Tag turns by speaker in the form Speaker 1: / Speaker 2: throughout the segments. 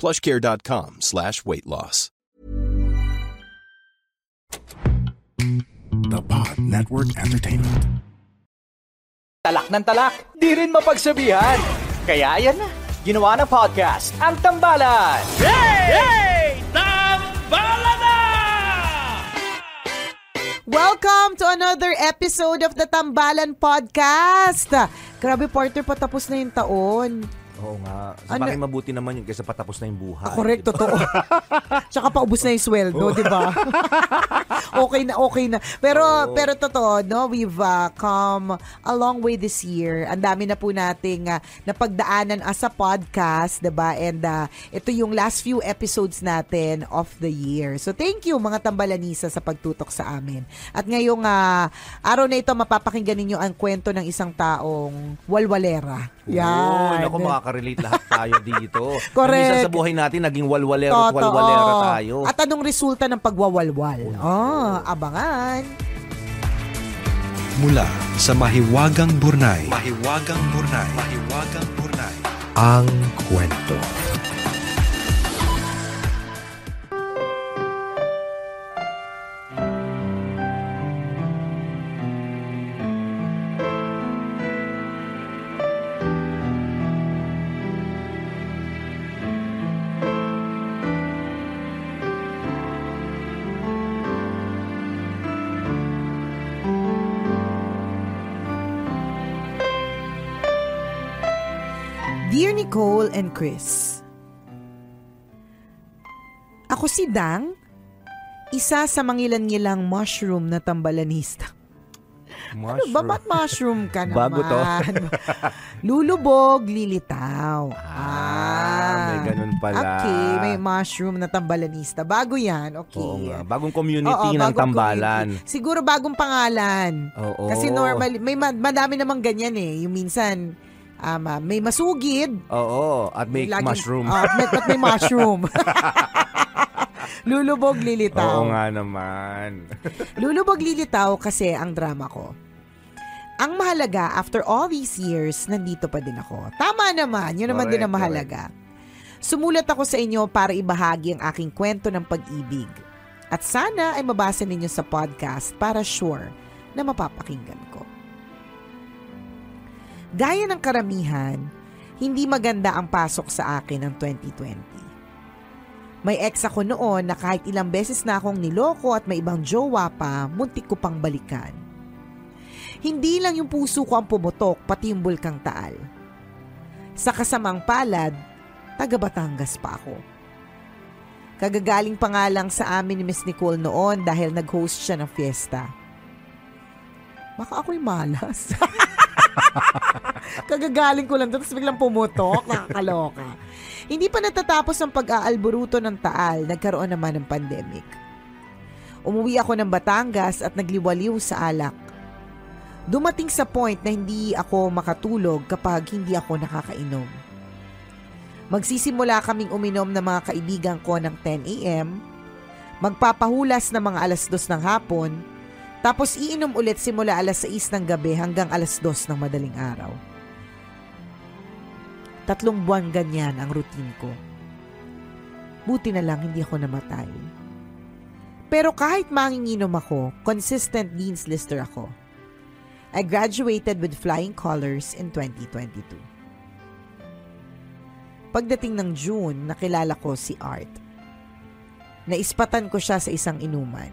Speaker 1: plushcare.com slash weight loss.
Speaker 2: The Pod Network Entertainment.
Speaker 3: Talak ng talak, di rin mapagsabihan. Kaya yan na, ginawa ng podcast, ang Tambalan.
Speaker 4: Welcome to another episode of the Tambalan Podcast. Grabe, partner, patapos na yung taon.
Speaker 5: Oo nga. Sa
Speaker 4: Ano-
Speaker 5: bakit mabuti naman yun kaysa patapos na yung buhay.
Speaker 4: Ah, correct,
Speaker 5: di ba?
Speaker 4: totoo. Tsaka paubos na yung sweldo, di ba? okay na, okay na. Pero,
Speaker 5: Oo.
Speaker 4: pero totoo, no? We've uh, come a long way this year. Ang dami na po nating uh, napagdaanan as a podcast, di ba? And uh, ito yung last few episodes natin of the year. So, thank you mga tambalanisa sa pagtutok sa amin. At ngayong uh, araw na ito, mapapakinggan ninyo ang kwento ng isang taong walwalera. Yan.
Speaker 5: naku, makaka-relate lahat tayo dito.
Speaker 4: Correct.
Speaker 5: Minsan sa buhay natin, naging walwalero at walwalera tayo.
Speaker 4: At anong resulta ng pagwawalwal? Oh, abangan.
Speaker 2: Mula sa Mahiwagang Burnay. Mahiwagang Burnay. Mahiwagang Burnay. Ang kwento.
Speaker 4: And Chris, Ako si Dang, isa sa mangilan-ngilang mushroom na tambalanista. Ano ba? Ba't mushroom ka naman?
Speaker 5: Bago to.
Speaker 4: Lulubog, lilitaw.
Speaker 5: Ah, may ganun pala.
Speaker 4: Okay, may mushroom na tambalanista. Bago yan, okay.
Speaker 5: Oo nga. Bagong community
Speaker 4: Oo,
Speaker 5: ng
Speaker 4: bagong
Speaker 5: tambalan.
Speaker 4: community. Siguro bagong pangalan.
Speaker 5: Oo.
Speaker 4: Kasi normal, may ma- madami namang ganyan eh. Yung minsan, um, ah, may masugid.
Speaker 5: Oo, at may
Speaker 4: Laging-
Speaker 5: mushroom.
Speaker 4: Oh, at may, at may mushroom. Lulubog, lilitaw.
Speaker 5: Oo nga naman.
Speaker 4: Lulubog, lilitaw kasi ang drama ko. Ang mahalaga, after all these years, nandito pa din ako. Tama naman, yun naman
Speaker 5: Correct,
Speaker 4: din ang mahalaga. Sumulat ako sa inyo para ibahagi ang aking kwento ng pag-ibig. At sana ay mabasa ninyo sa podcast para sure na mapapakinggan. Gaya ng karamihan, hindi maganda ang pasok sa akin ng 2020. May ex ako noon na kahit ilang beses na akong niloko at may ibang jowa pa, muntik ko pang balikan. Hindi lang yung puso ko ang pumutok, pati yung bulkang taal. Sa kasamang palad, taga Batangas pa ako. Kagagaling pa nga lang sa amin ni Miss Nicole noon dahil nag-host siya ng fiesta. Baka ako'y malas. Kagagaling ko lang doon, tapos biglang pumutok, nakakaloka. Hindi pa natatapos ang pag-aalburuto ng Taal, nagkaroon naman ng pandemic. Umuwi ako ng Batangas at nagliwaliw sa alak. Dumating sa point na hindi ako makatulog kapag hindi ako nakakainom. Magsisimula kaming uminom ng mga kaibigan ko ng 10 a.m., magpapahulas ng mga alas 2 ng hapon, tapos iinom ulit simula alas 6 ng gabi hanggang alas 2 ng madaling araw. Tatlong buwan ganyan ang routine ko. Buti na lang hindi ako namatay. Pero kahit manginginom ako, consistent dean's lister ako. I graduated with flying colors in 2022. Pagdating ng June, nakilala ko si Art. Naispatan ko siya sa isang inuman.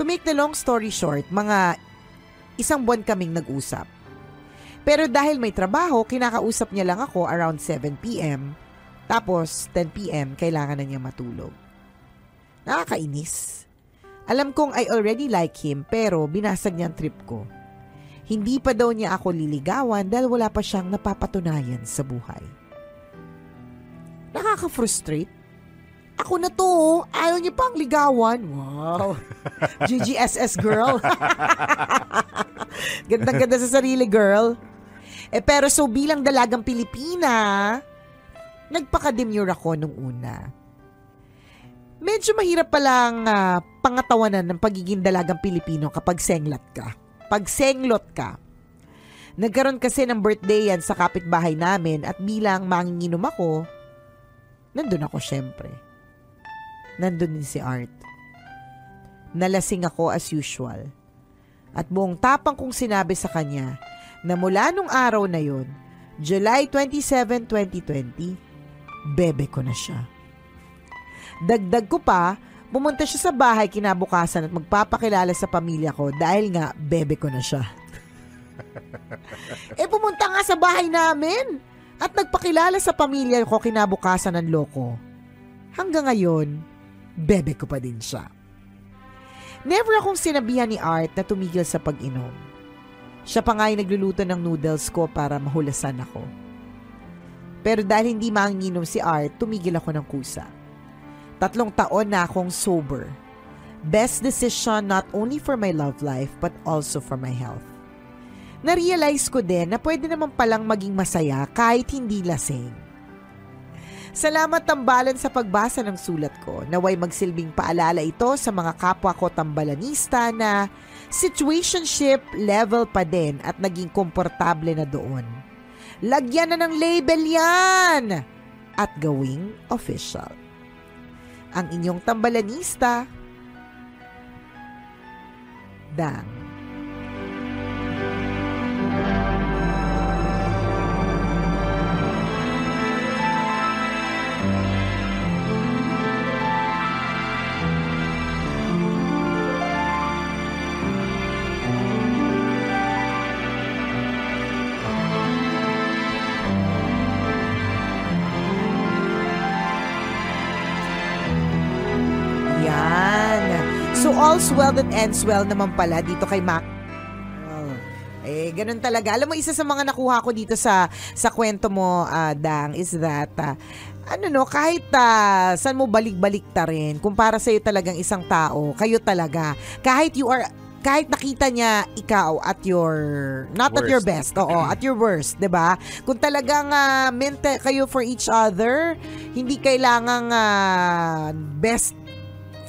Speaker 4: To make the long story short, mga isang buwan kaming nag-usap. Pero dahil may trabaho, kinakausap niya lang ako around 7pm. Tapos 10pm, kailangan na niya matulog. Nakakainis. Alam kong I already like him pero binasag niya ang trip ko. Hindi pa daw niya ako liligawan dahil wala pa siyang napapatunayan sa buhay. Nakaka-frustrate. Ako na to, oh. ayaw niya pang ligawan. Wow. GGSS girl. Gandang-ganda sa sarili, girl. Eh pero so bilang dalagang Pilipina, nagpaka-demure ako nung una. Medyo mahirap palang uh, pangatawanan ng pagiging dalagang Pilipino kapag senglat ka pagsenglot ka. Nagkaroon kasi ng birthday yan sa kapitbahay namin at bilang manginginom ako, nandun ako syempre. Nandun din si Art. Nalasing ako as usual. At buong tapang kong sinabi sa kanya na mula nung araw na yon, July 27, 2020, bebe ko na siya. Dagdag ko pa Pumunta siya sa bahay kinabukasan at magpapakilala sa pamilya ko dahil nga bebe ko na siya. eh pumunta nga sa bahay namin at nagpakilala sa pamilya ko kinabukasan ng loko. Hanggang ngayon, bebe ko pa din siya. Never akong sinabihan ni Art na tumigil sa pag-inom. Siya pa nga yung nagluluto ng noodles ko para mahulasan ako. Pero dahil hindi manginginom si Art, tumigil ako ng kusa. Tatlong taon na akong sober. Best decision not only for my love life but also for my health. Na-realize ko din na pwede naman palang maging masaya kahit hindi lasing. Salamat tambalan sa pagbasa ng sulat ko. Naway magsilbing paalala ito sa mga kapwa ko tambalanista na situationship level pa din at naging komportable na doon. Lagyan na ng label yan! At gawing official ang inyong tambalanista, Dang. All's well that ends well naman pala dito kay Mac. Oh, eh, ganun talaga. Alam mo, isa sa mga nakuha ko dito sa sa kwento mo, uh, Dang, is that, uh, ano no, kahit uh, saan mo balik-balik ta rin, kung para sa'yo talagang isang tao, kayo talaga. Kahit you are kahit nakita niya ikaw at your not worst. at your best, oo, at your worst, 'di ba? Kung talagang uh, meant kayo for each other, hindi kailangang uh, best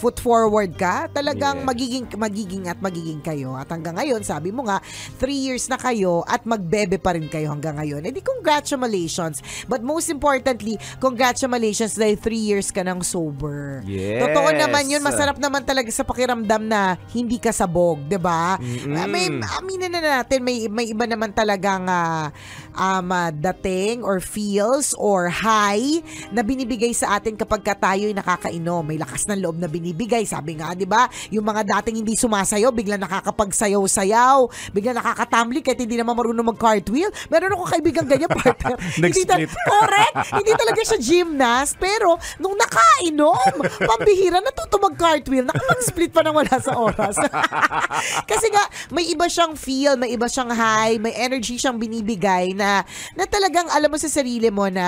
Speaker 4: foot forward ka, talagang yes. magiging magiging at magiging kayo. At hanggang ngayon, sabi mo nga, three years na kayo at magbebe pa rin kayo hanggang ngayon. Edi congratulations. But most importantly, congratulations dahil three years ka nang sober.
Speaker 5: Yes.
Speaker 4: Totoo naman yun. Masarap naman talaga sa pakiramdam na hindi ka sabog, 'di ba? Mm-hmm. May aminin na natin may may iba naman talagang uh, um, uh, dating or feels or high na binibigay sa atin kapag ka tayo'y nakakainom. May lakas ng loob na binibigay. Sabi nga, di ba, yung mga dating hindi sumasayaw, bigla nakakapagsayaw-sayaw, bigla nakakatambling kahit hindi naman marunong mag-cartwheel. Meron ako kaibigan ganyan, partner. hindi ta- correct! hindi talaga siya gymnast, pero nung nakainom, pambihira, natuto mag-cartwheel, nakapag-split pa nang wala sa oras. Kasi nga, may iba siyang feel, may iba siyang high, may energy siyang binibigay na, na talagang alam mo sa sarili mo na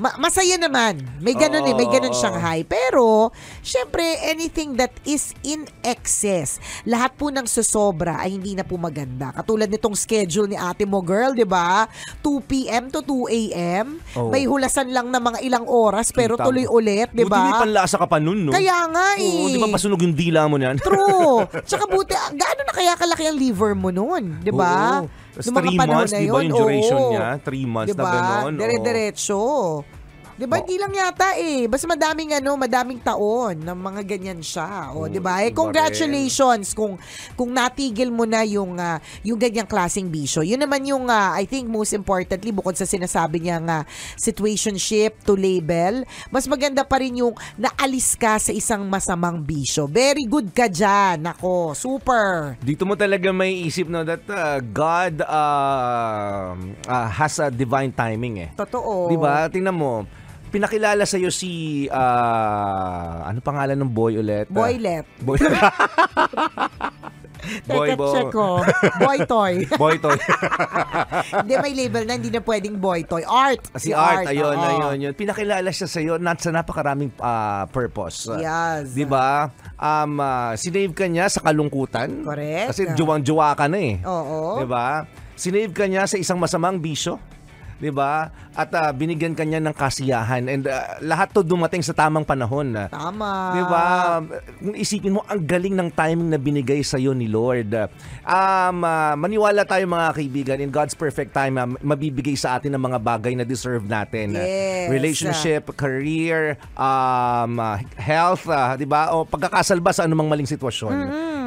Speaker 4: Ma- masaya naman. May ganun eh, may ganun siyang high. Pero, syempre, anything that is in excess, lahat po ng susobra ay hindi na po maganda. Katulad nitong schedule ni ate mo, girl, di ba? 2 p.m. to 2 a.m.
Speaker 5: Oo.
Speaker 4: May hulasan lang na mga ilang oras, pero
Speaker 5: Kita
Speaker 4: tuloy ulit, di
Speaker 5: Buti may
Speaker 4: ba?
Speaker 5: panlasa ka pa nun, no?
Speaker 4: Kaya nga eh.
Speaker 5: Oo, di ba pasunog yung dila mo niyan?
Speaker 4: True. Tsaka buti, gaano na kaya kalaki ang liver mo noon, di ba?
Speaker 5: Oo. Tapos
Speaker 4: Nung mga
Speaker 5: three
Speaker 4: panahon
Speaker 5: months,
Speaker 4: na
Speaker 5: di ba
Speaker 4: yun,
Speaker 5: yung duration
Speaker 4: oo.
Speaker 5: niya? Three months na
Speaker 4: Diba?
Speaker 5: ganon, oo.
Speaker 4: Dire-diretso. Di ba? Hindi lang yata eh. Basta madaming ano, madaming taon na mga ganyan siya. O, di ba? Eh, congratulations kung kung natigil mo na yung ah, yung ganyang klaseng bisyo. Yun naman yung ah, I think most importantly bukod sa sinasabi niya nga situationship to label, mas maganda pa rin yung naalis ka sa isang masamang bisyo. Very good ka dyan. Ako, super.
Speaker 5: Dito mo talaga may isip na that uh, God uh, uh, has a divine timing eh.
Speaker 4: Totoo.
Speaker 5: Di ba? Tingnan mo. Pinakilala sa iyo si uh, ano pangalan ng boy ulit?
Speaker 4: Boylet.
Speaker 5: Boy.
Speaker 4: Teka, check ko. Boy toy.
Speaker 5: boy toy.
Speaker 4: Hindi, may label na hindi na pwedeng boy toy. Art.
Speaker 5: si Art, ayun,
Speaker 4: oo.
Speaker 5: ayun, yun. Pinakilala siya sa iyo nat sa napakaraming ah, purpose.
Speaker 4: Yes.
Speaker 5: 'Di ba? Um ah, sinave ka niya sa kalungkutan.
Speaker 4: Correct.
Speaker 5: Kasi juwang-juwa ka na eh.
Speaker 4: Oo.
Speaker 5: 'Di ba? Sinave ka niya sa isang masamang bisyo. 'Di ba? At ah, binigyan ka niya ng kasiyahan and ah, lahat 'to dumating sa tamang panahon.
Speaker 4: Tama.
Speaker 5: 'Di ba? Kung isipin mo ang galing ng timing na binigay sa iyo ni Lord. Um ah, maniwala tayo mga kaibigan in God's perfect time ah, mabibigay sa atin ang mga bagay na deserve natin.
Speaker 4: Yes.
Speaker 5: Relationship, career, um ah, health, ah, 'di ba? O pagkakasalba sa anumang maling sitwasyon.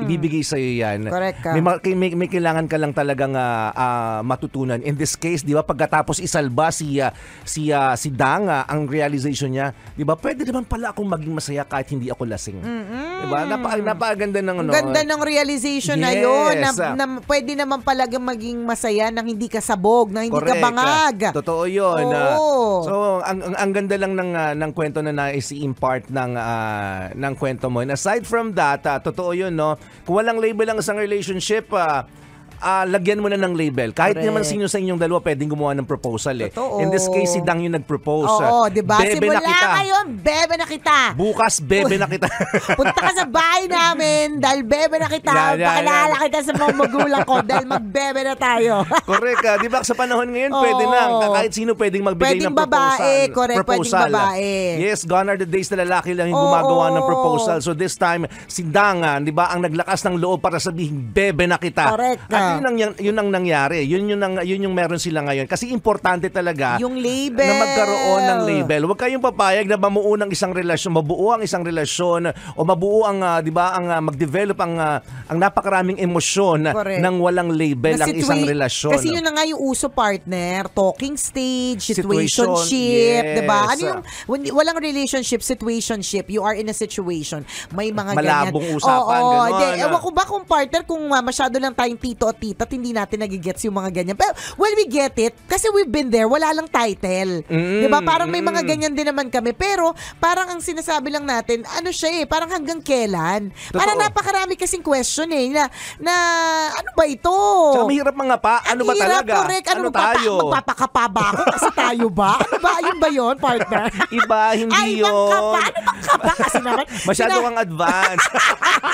Speaker 5: Ibibigay sa iyo 'yan.
Speaker 4: Correct ka.
Speaker 5: May, ma- may, may kailangan ka lang talagang ah, ah, matutunan. In this case, 'di ba, pagkatapos isalba si ah, si ah, si Danga ang realization niya, 'di ba? Pwede naman pala akong maging masaya kahit hindi ako lasing. 'Di ba? Napa napakaganda ng ano.
Speaker 4: ganda ng realization na
Speaker 5: Yes.
Speaker 4: yun, na, na pwede naman palaga maging masaya nang hindi ka sabog, nang hindi ka
Speaker 5: Correct.
Speaker 4: bangag.
Speaker 5: Totoo 'yun. ah.
Speaker 4: Oo.
Speaker 5: so, ang, ang ang ganda lang ng ah, ng kwento na nais i-impart ng ah, ng kwento mo. And aside from that, ah, totoo 'yun, no. Kung walang label ang isang relationship, ah, ah, lagyan mo na ng label. Kahit
Speaker 4: Correct.
Speaker 5: naman sino sa inyong dalawa pwedeng gumawa ng proposal eh.
Speaker 4: Totoo.
Speaker 5: In this case, si Dang yung nag-propose.
Speaker 4: Oo, di ba?
Speaker 5: Bebe
Speaker 4: Simula
Speaker 5: na kita.
Speaker 4: ngayon, bebe na kita.
Speaker 5: Bukas, bebe na kita.
Speaker 4: Punta ka sa bahay namin dahil bebe na kita.
Speaker 5: Yan, yan,
Speaker 4: Pakilala
Speaker 5: yan.
Speaker 4: kita sa mga magulang ko dahil magbebe na tayo.
Speaker 5: Correct. ah. Di ba sa panahon ngayon, pwede na. Kahit sino pwedeng magbigay
Speaker 4: Pwedeng
Speaker 5: ng proposal.
Speaker 4: babae, correct, pwedeng
Speaker 5: proposal.
Speaker 4: babae.
Speaker 5: Yes, gone are the days na lalaki lang yung
Speaker 4: Oo.
Speaker 5: gumagawa ng proposal. So this time, si Danga, di ba, ang naglakas ng loob para sabihin, bebe na kita.
Speaker 4: Correct.
Speaker 5: At yun ang, yun ang nangyari. Yun, yun, ang, yun yung meron sila ngayon. Kasi importante talaga
Speaker 4: Yung label.
Speaker 5: na magkaroon ng label. Huwag kayong papayag na mamuo ng isang relasyon, mabuo ang isang relasyon o mabuo ang, ah, di ba, ang ah, mag-develop ang, ah, ang napakaraming emosyon
Speaker 4: Correct.
Speaker 5: ng walang label
Speaker 4: Na
Speaker 5: ang isang relasyon.
Speaker 4: Kasi yun na nga yung uso partner, talking stage,
Speaker 5: Situation,
Speaker 4: situationship,
Speaker 5: yes.
Speaker 4: 'di ba? Ano yung walang relationship, situationship, you are in a situation. May mga
Speaker 5: Malabong
Speaker 4: ganyan.
Speaker 5: usapan,
Speaker 4: Oo,
Speaker 5: ganon.
Speaker 4: Di, ewan ko ba kung partner kung uh, masyado lang tayong tito at tita, at hindi natin nagigets yung mga ganyan. Pero well, we get it kasi we've been there, wala lang title.
Speaker 5: Mm,
Speaker 4: 'Di ba? Parang may mga ganyan din naman kami. Pero parang ang sinasabi lang natin, ano siya eh, parang hanggang kailan? Parang
Speaker 5: Totoo.
Speaker 4: napakarami kasing question eh na, na ano ba ito?
Speaker 5: Tsaka mahirap mga pa. Ano
Speaker 4: Ang
Speaker 5: ba
Speaker 4: hirap,
Speaker 5: talaga?
Speaker 4: Correct. Ano,
Speaker 5: ano
Speaker 4: magpapa-
Speaker 5: tayo?
Speaker 4: Magpapakapa ba ako? Kasi tayo ba? Ano ba? Yun ba yun, partner?
Speaker 5: Iba, hindi
Speaker 4: Ay,
Speaker 5: yun.
Speaker 4: ibang kapa. Ano bang kapa? Kasi naman.
Speaker 5: Masyado
Speaker 4: sina-
Speaker 5: kang advance.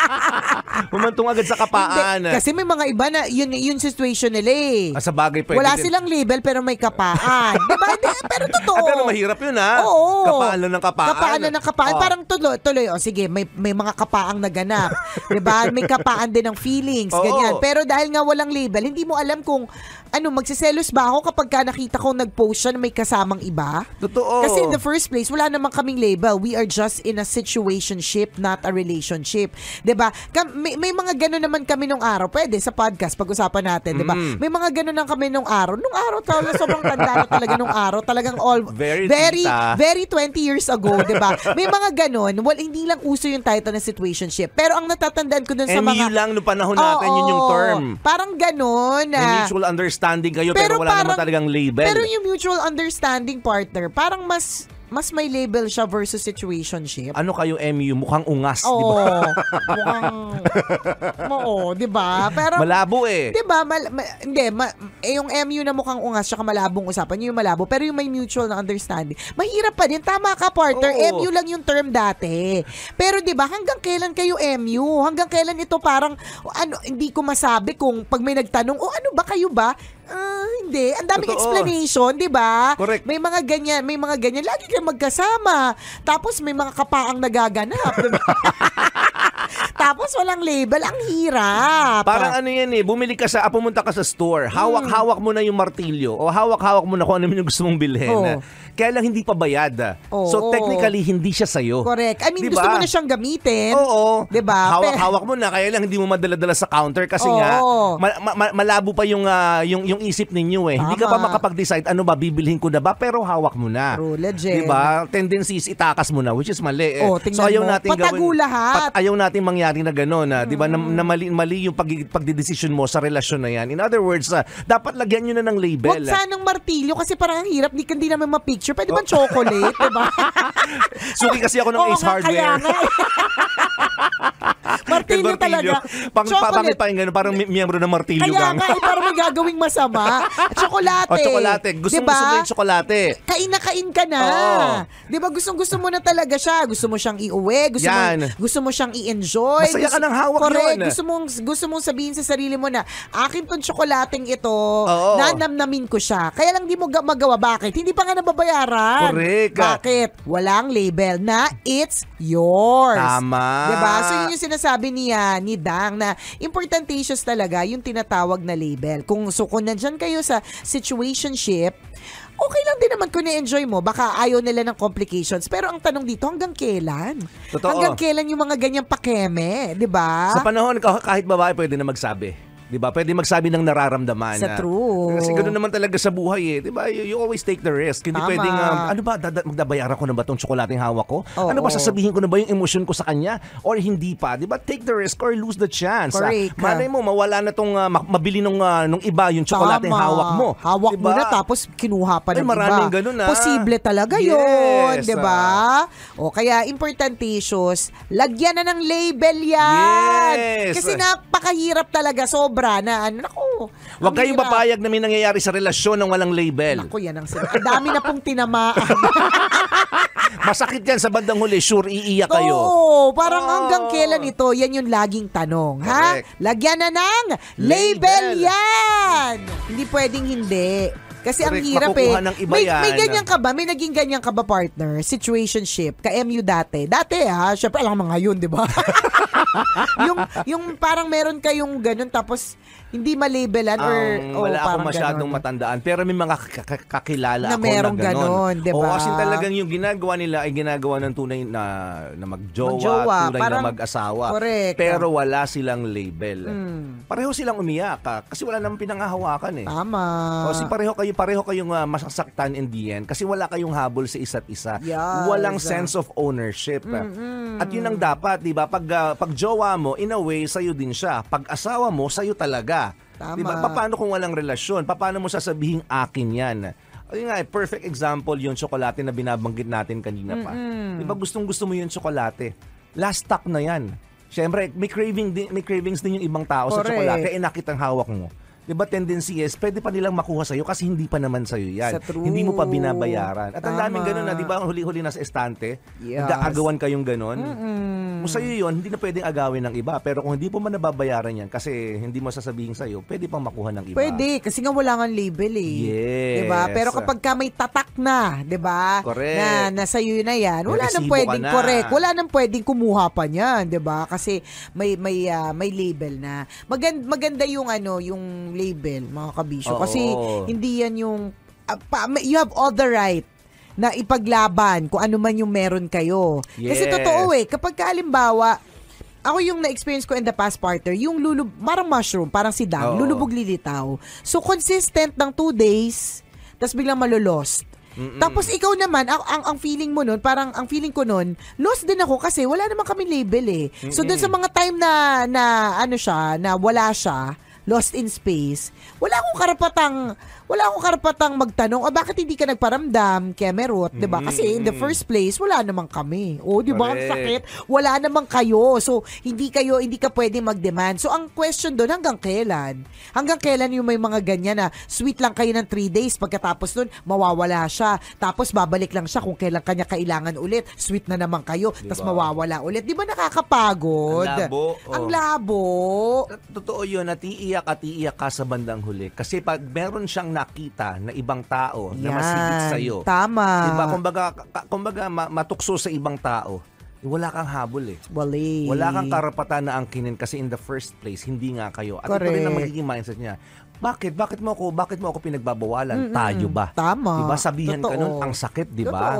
Speaker 5: Humantong agad sa kapaan.
Speaker 4: Hindi, kasi may mga iba na yun, yun situation nila eh.
Speaker 5: Ah, sa bagay pwede
Speaker 4: Wala
Speaker 5: din.
Speaker 4: silang label pero may kapaan. diba? Hindi, pero totoo.
Speaker 5: Ah, pero mahirap yun ha.
Speaker 4: Oo.
Speaker 5: Kapaan lang ng kapaan.
Speaker 4: Kapaan lang ng kapaan.
Speaker 5: Oh.
Speaker 4: Parang tuloy, tuloy. O sige, may, may mga kapaang naganap. 'Di ba? May kapaan din ng feelings.
Speaker 5: Oo.
Speaker 4: Ganyan. Pero dahil nga walang label, hindi mo alam kung ano, magsiselos ba ako kapag ka nakita ko nag-post siya na may kasamang iba?
Speaker 5: Totoo.
Speaker 4: Kasi in the first place, wala namang kaming label. We are just in a situationship, not a relationship. 'Di ba? May, may mga gano'n naman kami nung araw. Pwede sa podcast pag-usapan natin, 'di ba?
Speaker 5: Mm.
Speaker 4: May mga gano'n lang kami nung araw. Nung araw talaga sobrang tanda na talaga nung araw. Talagang all
Speaker 5: Very
Speaker 4: very
Speaker 5: tita.
Speaker 4: very 20 years ago, 'di ba? May mga gano'n. Well, hindi lang uso yung title na situationship. Pero ang natatandaan ko dun sa
Speaker 5: MU
Speaker 4: mga
Speaker 5: lang no panahon natin, yun yung term.
Speaker 4: Parang gano'n. Ah.
Speaker 5: mutual understanding kayo pero, wala naman talagang label.
Speaker 4: Pero yung mutual understanding partner, parang mas mas may label siya versus situationship.
Speaker 5: Ano kayo MU? Mukhang ungas, di
Speaker 4: Oo.
Speaker 5: ba?
Speaker 4: mukhang, oo, di ba? Pero,
Speaker 5: Malabo eh.
Speaker 4: Di ba? Mal, ma- hindi, ma, eh, yung MU na mukhang ungas tsaka malabong usapan, yun yung malabo. Pero yung may mutual na understanding, mahirap pa din. Tama ka, partner.
Speaker 5: Oo.
Speaker 4: MU lang yung term dati. Pero di ba, hanggang kailan kayo MU? Hanggang kailan ito parang, ano, hindi ko masabi kung pag may nagtanong, oh, ano ba kayo ba? Ah, hindi. Ang daming
Speaker 5: Totoo.
Speaker 4: explanation, di ba?
Speaker 5: Correct.
Speaker 4: May mga ganyan, may mga ganyan. Lagi kayo magkasama. Tapos may mga kapaang nagaganap. di ba? Tapos walang label. Ang hirap.
Speaker 5: Parang ano yan eh, bumili ka sa, ah, pumunta ka sa store, hawak-hawak mo na yung martilyo o hawak-hawak mo na kung ano yung gusto mong bilhin.
Speaker 4: Oo.
Speaker 5: Kaya lang hindi pa bayad.
Speaker 4: Oo,
Speaker 5: so technically, hindi siya sa'yo.
Speaker 4: Correct. I mean,
Speaker 5: Di
Speaker 4: gusto mo na siyang gamitin.
Speaker 5: Oo.
Speaker 4: Di ba?
Speaker 5: Hawak-hawak mo na, kaya lang hindi mo madala-dala sa counter kasi
Speaker 4: Oo.
Speaker 5: nga, ma- ma- ma- malabo pa yung, ah, yung, yung isip ninyo eh. Hindi ka pa
Speaker 4: Tama.
Speaker 5: makapag-decide ano ba, bibilhin ko na ba, pero hawak mo na.
Speaker 4: True, legend.
Speaker 5: Di ba? Tendencies, itakas mo na, which is mali eh.
Speaker 4: Oh, tingnan
Speaker 5: so ayaw
Speaker 4: mo.
Speaker 5: natin
Speaker 4: Patago
Speaker 5: gawin,
Speaker 4: lahat.
Speaker 5: ayaw natin mangyari na gano'n, na, di ba, na, na mali, mali yung pag, pagdidesisyon mo sa relasyon na yan. In other words, ah, dapat lagyan nyo na ng label.
Speaker 4: Huwag sanang martilyo kasi parang ang hirap, di, hindi namin ma-picture. Pwede ba chocolate, di ba?
Speaker 5: Suki kasi ako ng
Speaker 4: Oo
Speaker 5: Ace
Speaker 4: nga,
Speaker 5: Hardware.
Speaker 4: Kaya nga. martilyo talaga.
Speaker 5: Pang, pa, bakit pa yung? Parang mi- miyembro ng martilyo
Speaker 4: Kaya
Speaker 5: gang.
Speaker 4: nga, eh, parang may gagawing masama. Chocolate.
Speaker 5: O, tsokolate. Gusto
Speaker 4: diba?
Speaker 5: mo gusto yung tsokolate.
Speaker 4: Kain na kain ka na.
Speaker 5: Oo.
Speaker 4: 'Di ba? Gustong gusto mo na talaga siya. Gusto mo siyang iuwi, gusto
Speaker 5: Yan.
Speaker 4: mo gusto mo siyang i-enjoy.
Speaker 5: Masaya ka
Speaker 4: gusto,
Speaker 5: ng hawak
Speaker 4: correct.
Speaker 5: yun.
Speaker 4: Gusto mong gusto mong sabihin sa sarili mo na akin tong tsokolating ito,
Speaker 5: Oo.
Speaker 4: nanamnamin ko siya. Kaya lang di mo ga- magawa bakit? Hindi pa nga nababayaran.
Speaker 5: Correct.
Speaker 4: Bakit? Walang label na it's yours.
Speaker 5: Tama.
Speaker 4: 'Di ba? So yun yung sinasabi niya ni Dang na importantatious talaga yung tinatawag na label. Kung so kung nandyan kayo sa situationship, okay lang din naman kung na-enjoy mo. Baka ayaw nila ng complications. Pero ang tanong dito, hanggang kailan?
Speaker 5: Totoo.
Speaker 4: Hanggang kailan yung mga ganyang pakeme? 'di ba?
Speaker 5: Sa panahon, kah- kahit babae pwede na magsabi. 'Di ba? Pwede magsabi ng nararamdaman.
Speaker 4: Sa
Speaker 5: na-
Speaker 4: true.
Speaker 5: Kasi ganoon naman talaga sa buhay eh. 'Di ba? You, you always take the risk. Hindi
Speaker 4: Tama.
Speaker 5: pwedeng um, ano ba dada, magdabayaran ko na ba tong tsokolating hawak ko?
Speaker 4: Oo.
Speaker 5: Ano ba sasabihin ko na ba yung emosyon ko sa kanya or hindi pa? 'Di ba? Take the risk or lose the chance. Ah,
Speaker 4: Correct.
Speaker 5: malay mo mawala na tong ma- mabili nung ah, nung iba yung tsokolating
Speaker 4: Tama.
Speaker 5: hawak mo.
Speaker 4: Hawak
Speaker 5: Di
Speaker 4: mo na tapos kinuha pa
Speaker 5: Ay,
Speaker 4: ng
Speaker 5: maraming
Speaker 4: iba.
Speaker 5: ganun, ah.
Speaker 4: Posible talaga
Speaker 5: Yes,
Speaker 4: yun, 'di ba? O kaya importantitious, lagyan na ng label 'yan.
Speaker 5: Yes.
Speaker 4: Kasi napakahirap talaga sobra na ano nako.
Speaker 5: Huwag kayong papayag na may nangyayari sa relasyon ng walang label.
Speaker 4: Naku, yan ang sinabi. Ang dami na pong tinamaan.
Speaker 5: Masakit yan sa bandang huli. Sure, iiyak kayo.
Speaker 4: Oo, parang
Speaker 5: Oo.
Speaker 4: hanggang kailan ito? Yan yung laging tanong, ha?
Speaker 5: Correct.
Speaker 4: Lagyan na ng label,
Speaker 5: Label.
Speaker 4: yan! Hindi pwedeng hindi. Kasi ang
Speaker 5: Correct,
Speaker 4: hirap eh.
Speaker 5: ng iba
Speaker 4: may,
Speaker 5: yan.
Speaker 4: may ganyan ka ba? May naging ganyan ka ba, partner? Situationship? Ka-MU dati? Dati ha? Siyempre, alam mo ngayon, di ba? yung, yung parang meron kayong ganun tapos hindi malabelan or
Speaker 5: Ang
Speaker 4: oh,
Speaker 5: wala akong masyadong
Speaker 4: ganun.
Speaker 5: matandaan pero may mga ka- ka- kakilala
Speaker 4: Na
Speaker 5: ako na ganon.
Speaker 4: ganon, di ba?
Speaker 5: Oo, kasi talagang yung ginagawa nila ay ginagawa ng tunay na na magjowa,
Speaker 4: Magjowa,
Speaker 5: tunay
Speaker 4: parang-
Speaker 5: na mag-asawa.
Speaker 4: Correct.
Speaker 5: Pero wala silang label.
Speaker 4: Hmm.
Speaker 5: Pareho silang umiyak ah, kasi wala namang pinangahawakan eh.
Speaker 4: Tama.
Speaker 5: O si pareho kayo pareho kayong ah, masasaktan in the end kasi wala kayong habol sa isa't isa.
Speaker 4: Yes.
Speaker 5: Walang sense of ownership. At yun ang dapat, 'di ba? Pag ah, pag jowa mo, in a way sa'yo din siya. Pag asawa mo, sa'yo talaga.
Speaker 4: Tama.
Speaker 5: 'Di ba? Paano kung walang relasyon? Paano mo sasabihin akin 'yan? Ayun nga, eh, perfect example yung tsokolate na binabanggit natin kanina pa. Di ba gustong gusto mo yung tsokolate? Last stock na yan. Siyempre, may, craving din, may cravings din yung ibang tao sa
Speaker 4: Correct.
Speaker 5: tsokolate. Eh, nakitang hawak mo. Di ba tendency is, pwede pa nilang makuha sa'yo kasi hindi pa naman sa'yo yan.
Speaker 4: Sa true.
Speaker 5: Hindi mo pa binabayaran. At ang
Speaker 4: Tama.
Speaker 5: daming ganun na, di ba, huli-huli na sa estante,
Speaker 4: Yes.
Speaker 5: nag-aagawan kayong ganun. Kung sa'yo yun, hindi na pwedeng agawin ng iba. Pero kung hindi po man nababayaran yan kasi hindi mo sasabihin sa'yo, pwede pang makuha ng iba.
Speaker 4: Pwede, kasi nga wala nga label eh.
Speaker 5: Yes.
Speaker 4: 'Di ba? Pero kapag ka may tatak na, 'di ba? Na nasa iyo na 'yan. Wala nang pwedeng
Speaker 5: na.
Speaker 4: correct. Wala nang pwedeng kumuha pa niyan, 'di ba? Kasi may may ah, may label na. Maganda, maganda yung ano, yung label, mga kabisyo.
Speaker 5: Oo.
Speaker 4: Kasi hindi yan yung ah, pa- you have all the right na ipaglaban kung ano man yung meron kayo. Kasi
Speaker 5: Yes.
Speaker 4: totoo eh, kapag ka, halimbawa, ako yung na-experience ko in the past partner, yung lulub, parang mushroom, parang si Dang,
Speaker 5: Oo.
Speaker 4: lulubog lilitaw. So, consistent ng two days, tapos biglang malulost. Tapos ikaw naman, ang, ang, ang feeling mo nun, parang ang feeling ko nun, lost din ako kasi wala naman kami label eh. So, dun sa mga time na, na ano siya, na wala siya, lost in space, wala akong karapatang, wala akong karapatang magtanong, ah, bakit hindi ka nagparamdam, Kemerut, 'di ba? Kasi in the first place, wala naman kami. O, 'di ba? Ang
Speaker 5: Correct.
Speaker 4: sakit. Wala naman kayo. So, hindi kayo, hindi ka pwede mag-demand. So, ang question doon, hanggang kailan? Hanggang kailan yung may mga ganyan na sweet lang kayo ng 3 days, pagkatapos nun, mawawala siya. Tapos, babalik lang siya kung kailan kanya kailangan ulit. Sweet na naman kayo, tapos mawawala ulit. Di ba nakakapagod?
Speaker 5: Ang labo, oh.
Speaker 4: Ang labo.
Speaker 5: Totoo yun, at iiyak at iiyak ka sa bandang huli. Kasi pag meron siyang nakita na ibang tao na mas higit
Speaker 4: Yan.
Speaker 5: sa'yo.
Speaker 4: Tama.
Speaker 5: Diba? Kumbaga, kumbaga ma- matukso sa ibang tao, eh, wala kang habol eh.
Speaker 4: Wali.
Speaker 5: Wala kang karapatan na angkinin kasi in the first place, hindi nga kayo. At ito rin ang
Speaker 4: Correct.
Speaker 5: magiging mindset niya. Bakit? Bakit mo ako, bakit mo ako pinagbabawalan?
Speaker 4: Mm-mm.
Speaker 5: Tayo ba?
Speaker 4: Tama.
Speaker 5: Diba? Sabihan ka
Speaker 4: Totoo.
Speaker 5: nun, ang sakit, di ba?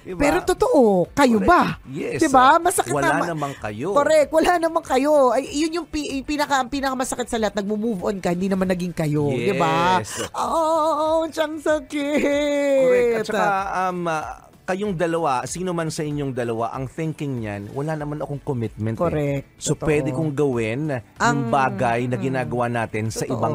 Speaker 5: Diba?
Speaker 4: Pero totoo, kayo ba?
Speaker 5: Yes.
Speaker 4: Di ba? Masakit
Speaker 5: Wala
Speaker 4: naman.
Speaker 5: naman kayo.
Speaker 4: Correct, wala naman kayo. Ay, yun yung pi- yung pinaka, ang pinakamasakit sa lahat, nagmo-move on ka, hindi naman naging kayo. Di ba?
Speaker 5: Yes.
Speaker 4: Oh, siyang sakit.
Speaker 5: Correct. At saka, um, ah, kayong dalawa, sino man sa inyong dalawa, ang thinking niyan, wala naman akong commitment. eh.
Speaker 4: Correct.
Speaker 5: So,
Speaker 4: Totoo.
Speaker 5: pwede kong gawin yung
Speaker 4: Ang-
Speaker 5: bagay na ginagawa natin sa
Speaker 4: Totoo.
Speaker 5: ibang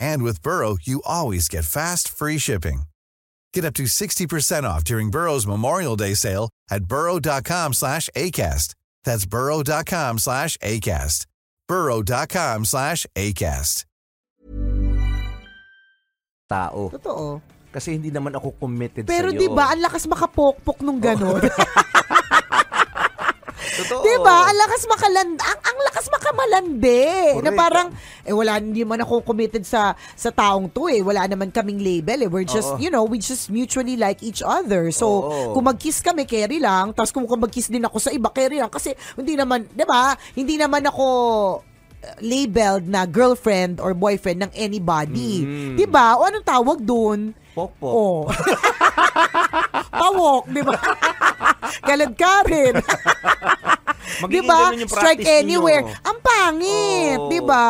Speaker 6: And with Burrow, you always get fast, free shipping. Get up to 60% off during Burrow's Memorial Day sale at burrow.com slash ACAST. That's burrow.com slash ACAST. burrow.com slash ACAST.
Speaker 5: tao.
Speaker 4: Totoo.
Speaker 5: Kasi hindi naman ako committed
Speaker 4: Pero
Speaker 5: sa'yo.
Speaker 4: di ba, ang lakas makapokpok nung gano'n.
Speaker 5: Totoo.
Speaker 4: Di ba? Ang lakas makaland ang, ang lakas makamalande. Na
Speaker 5: Correct.
Speaker 4: parang eh wala hindi man ako committed sa sa taong to eh. Wala naman kaming label eh. We're just,
Speaker 5: Oo.
Speaker 4: you know, we just mutually like each other. So,
Speaker 5: Oo.
Speaker 4: kung mag-kiss kami, carry lang. Tapos kung, kung mag-kiss din ako sa iba, carry lang. Kasi hindi naman, di ba? Hindi naman ako uh, labeled na girlfriend or boyfriend ng anybody.
Speaker 5: Mm.
Speaker 4: Di ba? O anong tawag doon?
Speaker 5: Pokpok.
Speaker 4: Oh. Pawok, di ba? Galad ka rin. di ba? Strike anywhere.
Speaker 5: ninyo.
Speaker 4: Ang pangit,
Speaker 5: Oo.
Speaker 4: di ba?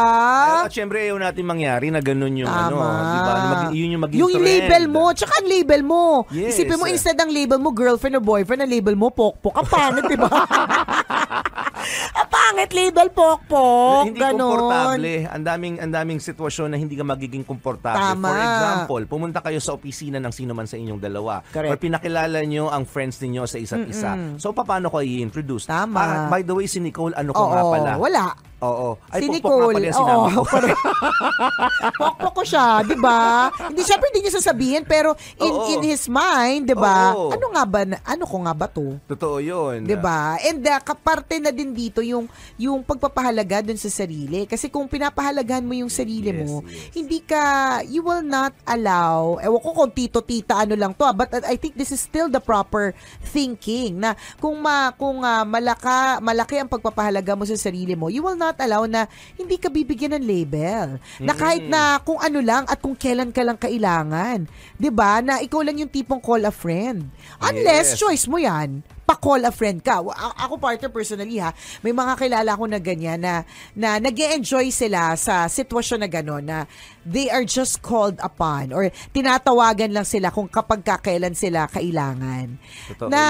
Speaker 5: At syempre, ayaw natin mangyari na ganun yung ano,
Speaker 4: Tama.
Speaker 5: di ba? Yun yung maging
Speaker 4: Yung
Speaker 5: trend.
Speaker 4: label mo, tsaka ang label mo.
Speaker 5: Yes.
Speaker 4: Isipin mo, instead ng label mo, girlfriend or boyfriend, ang label mo, pokpok. Ang pangit, di ba? ang pangit, label, pokpok.
Speaker 5: hindi
Speaker 4: Ganon.
Speaker 5: komportable. Ang daming ang daming sitwasyon na hindi ka magiging komportable.
Speaker 4: Tama.
Speaker 5: For example, pumunta kayo sa opisina ng sino man sa inyong dalawa.
Speaker 4: Correct.
Speaker 5: Or pinakilala nyo ang friends ninyo sa isa't isa. So paano ko i-introduce?
Speaker 4: Tama.
Speaker 5: Ah, by the way, si Nicole, ano ko
Speaker 4: Oo,
Speaker 5: nga pala?
Speaker 4: wala.
Speaker 5: Oo. Ay,
Speaker 4: si
Speaker 5: pokpok nga
Speaker 4: Nicole,
Speaker 5: pala yung sinama
Speaker 4: oo,
Speaker 5: ko.
Speaker 4: Pokpok ko siya, di ba? Hindi, syempre hindi niya sasabihin, pero in,
Speaker 5: Oo.
Speaker 4: in his mind, di ba?
Speaker 5: Oo.
Speaker 4: Ano nga ba, na- ano ko nga ba to?
Speaker 5: Totoo yun.
Speaker 4: 'Di ba? And uh, kaparte na din dito yung yung pagpapahalaga dun sa sarili. Kasi kung pinapahalagahan mo yung sarili
Speaker 5: Yes,
Speaker 4: mo,
Speaker 5: yes.
Speaker 4: hindi ka you will not allow. Ewan ko kung tito tita ano lang to, ah, but I think this is still the proper thinking na kung ma kung ah, malaka malaki ang pagpapahalaga mo sa sarili mo, you will not allow na hindi ka bibigyan ng label. Na kahit na kung ano lang at kung kailan ka lang kailangan. 'Di ba? Na ikaw lang yung tipong call a friend. Unless
Speaker 5: Yes.
Speaker 4: choice mo 'yan. Call a friend ka. A- Ako partner personally ha, may mga kilala ko na ganyan na, na nag enjoy sila sa sitwasyon na gano'n na they are just called upon or tinatawagan lang sila kung kapag kakailan sila kailangan.
Speaker 5: Totoo
Speaker 4: na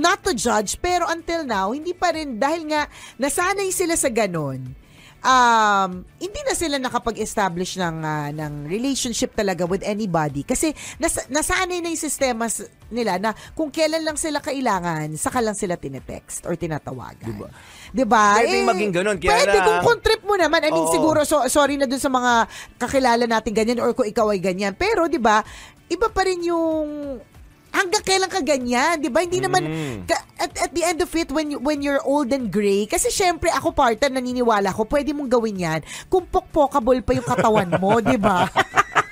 Speaker 4: not to judge pero until now hindi pa rin dahil nga nasanay sila sa ganon um, hindi na sila nakapag-establish ng, ah, ng relationship talaga with anybody. Kasi nas, nasanay na yung sistema nila na kung kailan lang sila kailangan, saka lang sila tinetext or tinatawagan. Diba? Diba?
Speaker 5: Pwedeng maging ganun, kaya
Speaker 4: pwede
Speaker 5: lang-
Speaker 4: kung, kung trip mo naman. I mean,
Speaker 5: Oo.
Speaker 4: siguro, so, sorry na dun sa mga kakilala natin ganyan or kung ikaw ay ganyan. Pero, di ba, iba pa rin yung hanggang kailan ka ganyan, 'di ba? Hindi naman
Speaker 5: Mm.
Speaker 4: ka- at, at the end of it when you, when you're old and gray kasi syempre ako partner naniniwala ko pwede mong gawin 'yan kung pokpokable pa yung katawan mo, 'di ba?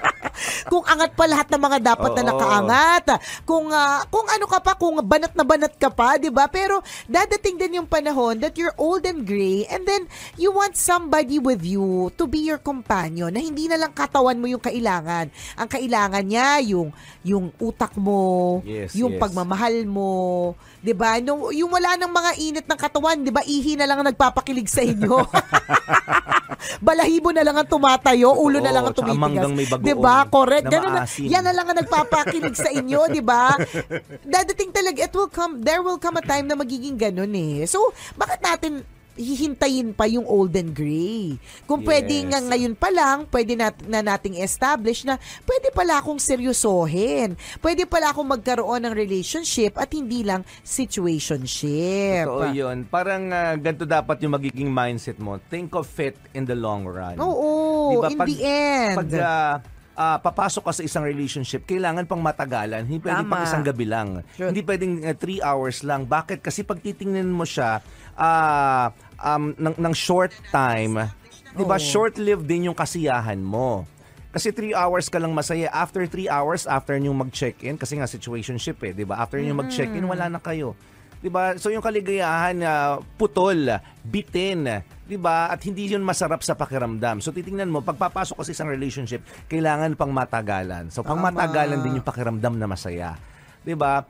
Speaker 4: kung angat pa lahat ng mga dapat na
Speaker 5: Oo.
Speaker 4: nakaangat, kung ah, kung ano ka pa, kung banat na banat ka pa, 'di ba? Pero dadating din yung panahon that you're old and gray and then you want somebody with you to be your companion na hindi na lang katawan mo yung kailangan. Ang kailangan niya yung yung utak mo,
Speaker 5: Yes,
Speaker 4: yung
Speaker 5: yes.
Speaker 4: pagmamahal mo, 'di ba? Nung yung wala ng mga init ng katawan, 'di ba? Ihi na lang ang nagpapakilig sa inyo. Balahibo na lang ang tumatayo, ulo na lang ang tumitigas. 'Di ba? Correct.
Speaker 5: na
Speaker 4: Ganun na. Yan na lang ang nagpapakilig sa inyo, 'di ba? Dadating talaga it will come there will come a time na magiging ganun eh. So, bakit natin hihintayin pa yung old and gray. Kung
Speaker 5: Yes.
Speaker 4: pwede nga ngayon pa lang, pwede nat- na nating establish na pwede pala akong seryosohin. Pwede pala akong magkaroon ng relationship at hindi lang situationship.
Speaker 5: Totoo yun. Parang ah, ganito dapat yung magiging mindset mo. Think of it in the long run.
Speaker 4: Oo,
Speaker 5: Diba,
Speaker 4: in
Speaker 5: pag-
Speaker 4: the end.
Speaker 5: Pag ah, ah, papasok ka sa isang relationship, kailangan pang matagalan. Hindi pwedeng
Speaker 4: Tama.
Speaker 5: pang isang gabi lang.
Speaker 4: Sure.
Speaker 5: Hindi pwedeng ah, three hours lang. Bakit? Kasi pag titingnan mo siya ah, um, ng, ng short time, di ba, short-lived din yung kasiyahan mo. Kasi three hours ka lang masaya. After three hours, after nyo mag-check-in, kasi nga situationship eh, di ba? After nyo mag-check-in, wala na kayo. 'Di ba? So yung kaligayahan na putol, bitin, 'di ba? At hindi 'yun masarap sa pakiramdam. So titingnan mo, pagpapasok ka sa isang relationship, kailangan pang matagalan. So pang matagalan din yung pakiramdam na masaya. 'Di ba?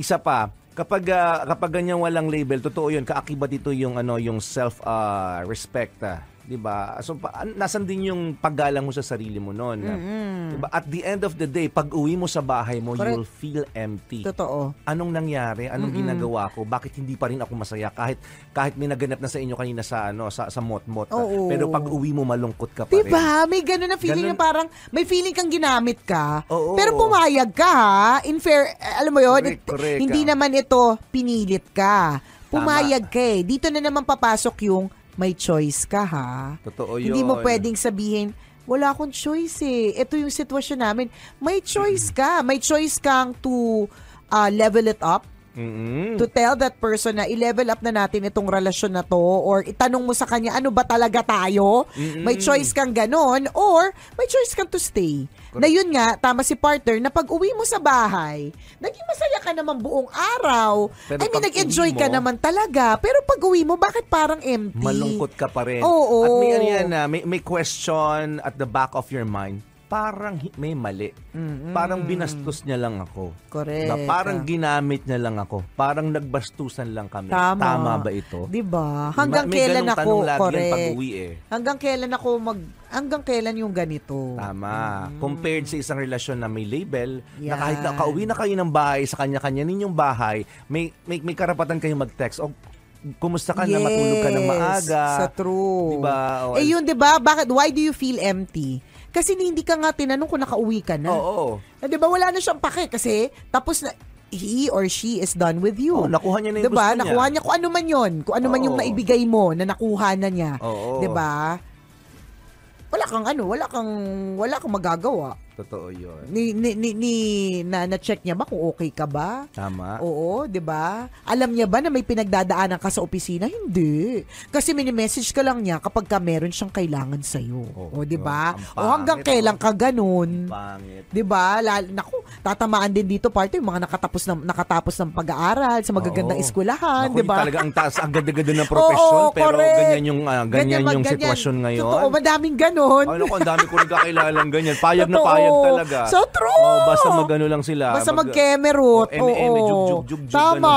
Speaker 5: Isa pa, kapag ah, kapag ganyan walang label, totoo 'yun, kaakibat dito yung ano, yung self ah, respect, ah. 'Di ba? So pa, an- nasan din yung paggalang mo sa sarili mo noon.
Speaker 4: Mm-mm.
Speaker 5: 'Di ba? At the end of the day, pag uwi mo sa bahay mo,
Speaker 4: Correct.
Speaker 5: you'll feel empty
Speaker 4: Totoo.
Speaker 5: anong nangyari, anong
Speaker 4: Mm-mm.
Speaker 5: ginagawa ko, bakit hindi pa rin ako masaya kahit kahit may naganap na sa inyo kanina sa ano sa sa mot-mot.
Speaker 4: Oo.
Speaker 5: Pero pag uwi mo malungkot ka pa rin.
Speaker 4: Diba? May gano'n na feeling
Speaker 5: Ganun-
Speaker 4: na parang may feeling kang ginamit ka.
Speaker 5: Oo.
Speaker 4: Pero pumayag ka ha. In fair, eh, alam mo yun,
Speaker 5: Correct, correct,
Speaker 4: hindi
Speaker 5: ah.
Speaker 4: naman ito pinilit ka. Pumayag ka eh. Dito na naman papasok yung may choice ka ha.
Speaker 5: Totoo
Speaker 4: Hindi mo
Speaker 5: yun.
Speaker 4: pwedeng sabihin, wala akong choice eh. Ito yung sitwasyon namin. May choice ka. May choice kang to uh, level it up
Speaker 5: Mm-mm.
Speaker 4: to tell that person na i-level up na natin itong relasyon na to or itanong mo sa kanya ano ba talaga tayo may choice kang ganon or may choice kang to stay na yun nga tama si partner na pag uwi mo sa bahay naging masaya ka naman buong araw.
Speaker 5: Pero
Speaker 4: I mean nag-enjoy
Speaker 5: uwi
Speaker 4: ka
Speaker 5: mo-
Speaker 4: naman talaga. Pero pag uwi mo bakit parang empty?
Speaker 5: Malungkot ka pa rin.
Speaker 4: Oo.
Speaker 5: At may ano yan, ah, may, may question at the back of your mind, parang may mali. Parang binastos niya lang ako.
Speaker 4: Correct.
Speaker 5: Na parang ginamit niya lang ako. Parang nagbastusan lang kami.
Speaker 4: Tama.
Speaker 5: ba ito?
Speaker 4: Di ba? Hanggang
Speaker 5: May
Speaker 4: kailan ako,
Speaker 5: lagi
Speaker 4: correct.
Speaker 5: pag uwi eh.
Speaker 4: Hanggang kailan ako mag, hanggang kailan yung ganito?
Speaker 5: Tama. Compared sa isang relasyon na may label, na
Speaker 4: Yan.
Speaker 5: kahit na kauwi na kayo ng bahay sa kanya-kanya ninyong bahay, may may, may karapatan kayong mag-text o kumusta ka na matulog ka ng maaga.
Speaker 4: Sa true.
Speaker 5: Diba? O,
Speaker 4: eh yun, di ba? Bakit? Why do you feel empty? Kasi hindi ka nga tinanong kung nakauwi ka na.
Speaker 5: Oo.
Speaker 4: Eh, di ba? Wala na siyang pake kasi tapos na he or she is done with you.
Speaker 5: Oo, nakuha niya na yung
Speaker 4: diba?
Speaker 5: gusto niya.
Speaker 4: Nakuha niya kung ano man yun. Kung ano man yung naibigay mo na nakuha na niya.
Speaker 5: Oo.
Speaker 4: Di ba? Wala kang ano, wala kang wala kang magagawa.
Speaker 5: Totoo yun.
Speaker 4: Ni, ni, ni, ni na, na-check niya ba kung okay ka ba?
Speaker 5: Tama.
Speaker 4: Oo, 'di ba? Alam niya ba na may pinagdadaanan ka sa opisina? Hindi. Kasi mini-message ka lang niya kapag ka meron siyang kailangan sa iyo.
Speaker 5: Oo,
Speaker 4: o 'di ba? O hanggang
Speaker 5: pangit,
Speaker 4: kailan
Speaker 5: oh.
Speaker 4: ka ganun?
Speaker 5: Pangit.
Speaker 4: 'Di ba? Naku, tatamaan din dito party yung mga nakatapos ng nakatapos ng pag-aaral sa magagandang
Speaker 5: Oo.
Speaker 4: eskwelahan, 'di ba?
Speaker 5: Talaga ang taas, ang ganda-ganda ng profesyon,
Speaker 4: Oo,
Speaker 5: pero
Speaker 4: correct.
Speaker 5: ganyan yung ah, ganyan,
Speaker 4: mag-
Speaker 5: yung
Speaker 4: ganyan.
Speaker 5: sitwasyon ngayon.
Speaker 4: Totoo, madaming ganon.
Speaker 5: Ay, naku, ang dami ko rin kakilalang ganyan. Payag na
Speaker 4: Totoo.
Speaker 5: Payag talaga.
Speaker 4: So true.
Speaker 5: Oh, basta magano lang sila.
Speaker 4: Basta
Speaker 5: Mag-
Speaker 4: mag-kemerot.
Speaker 5: Oh, eme, jug, jug, jug, jug,
Speaker 4: Tama.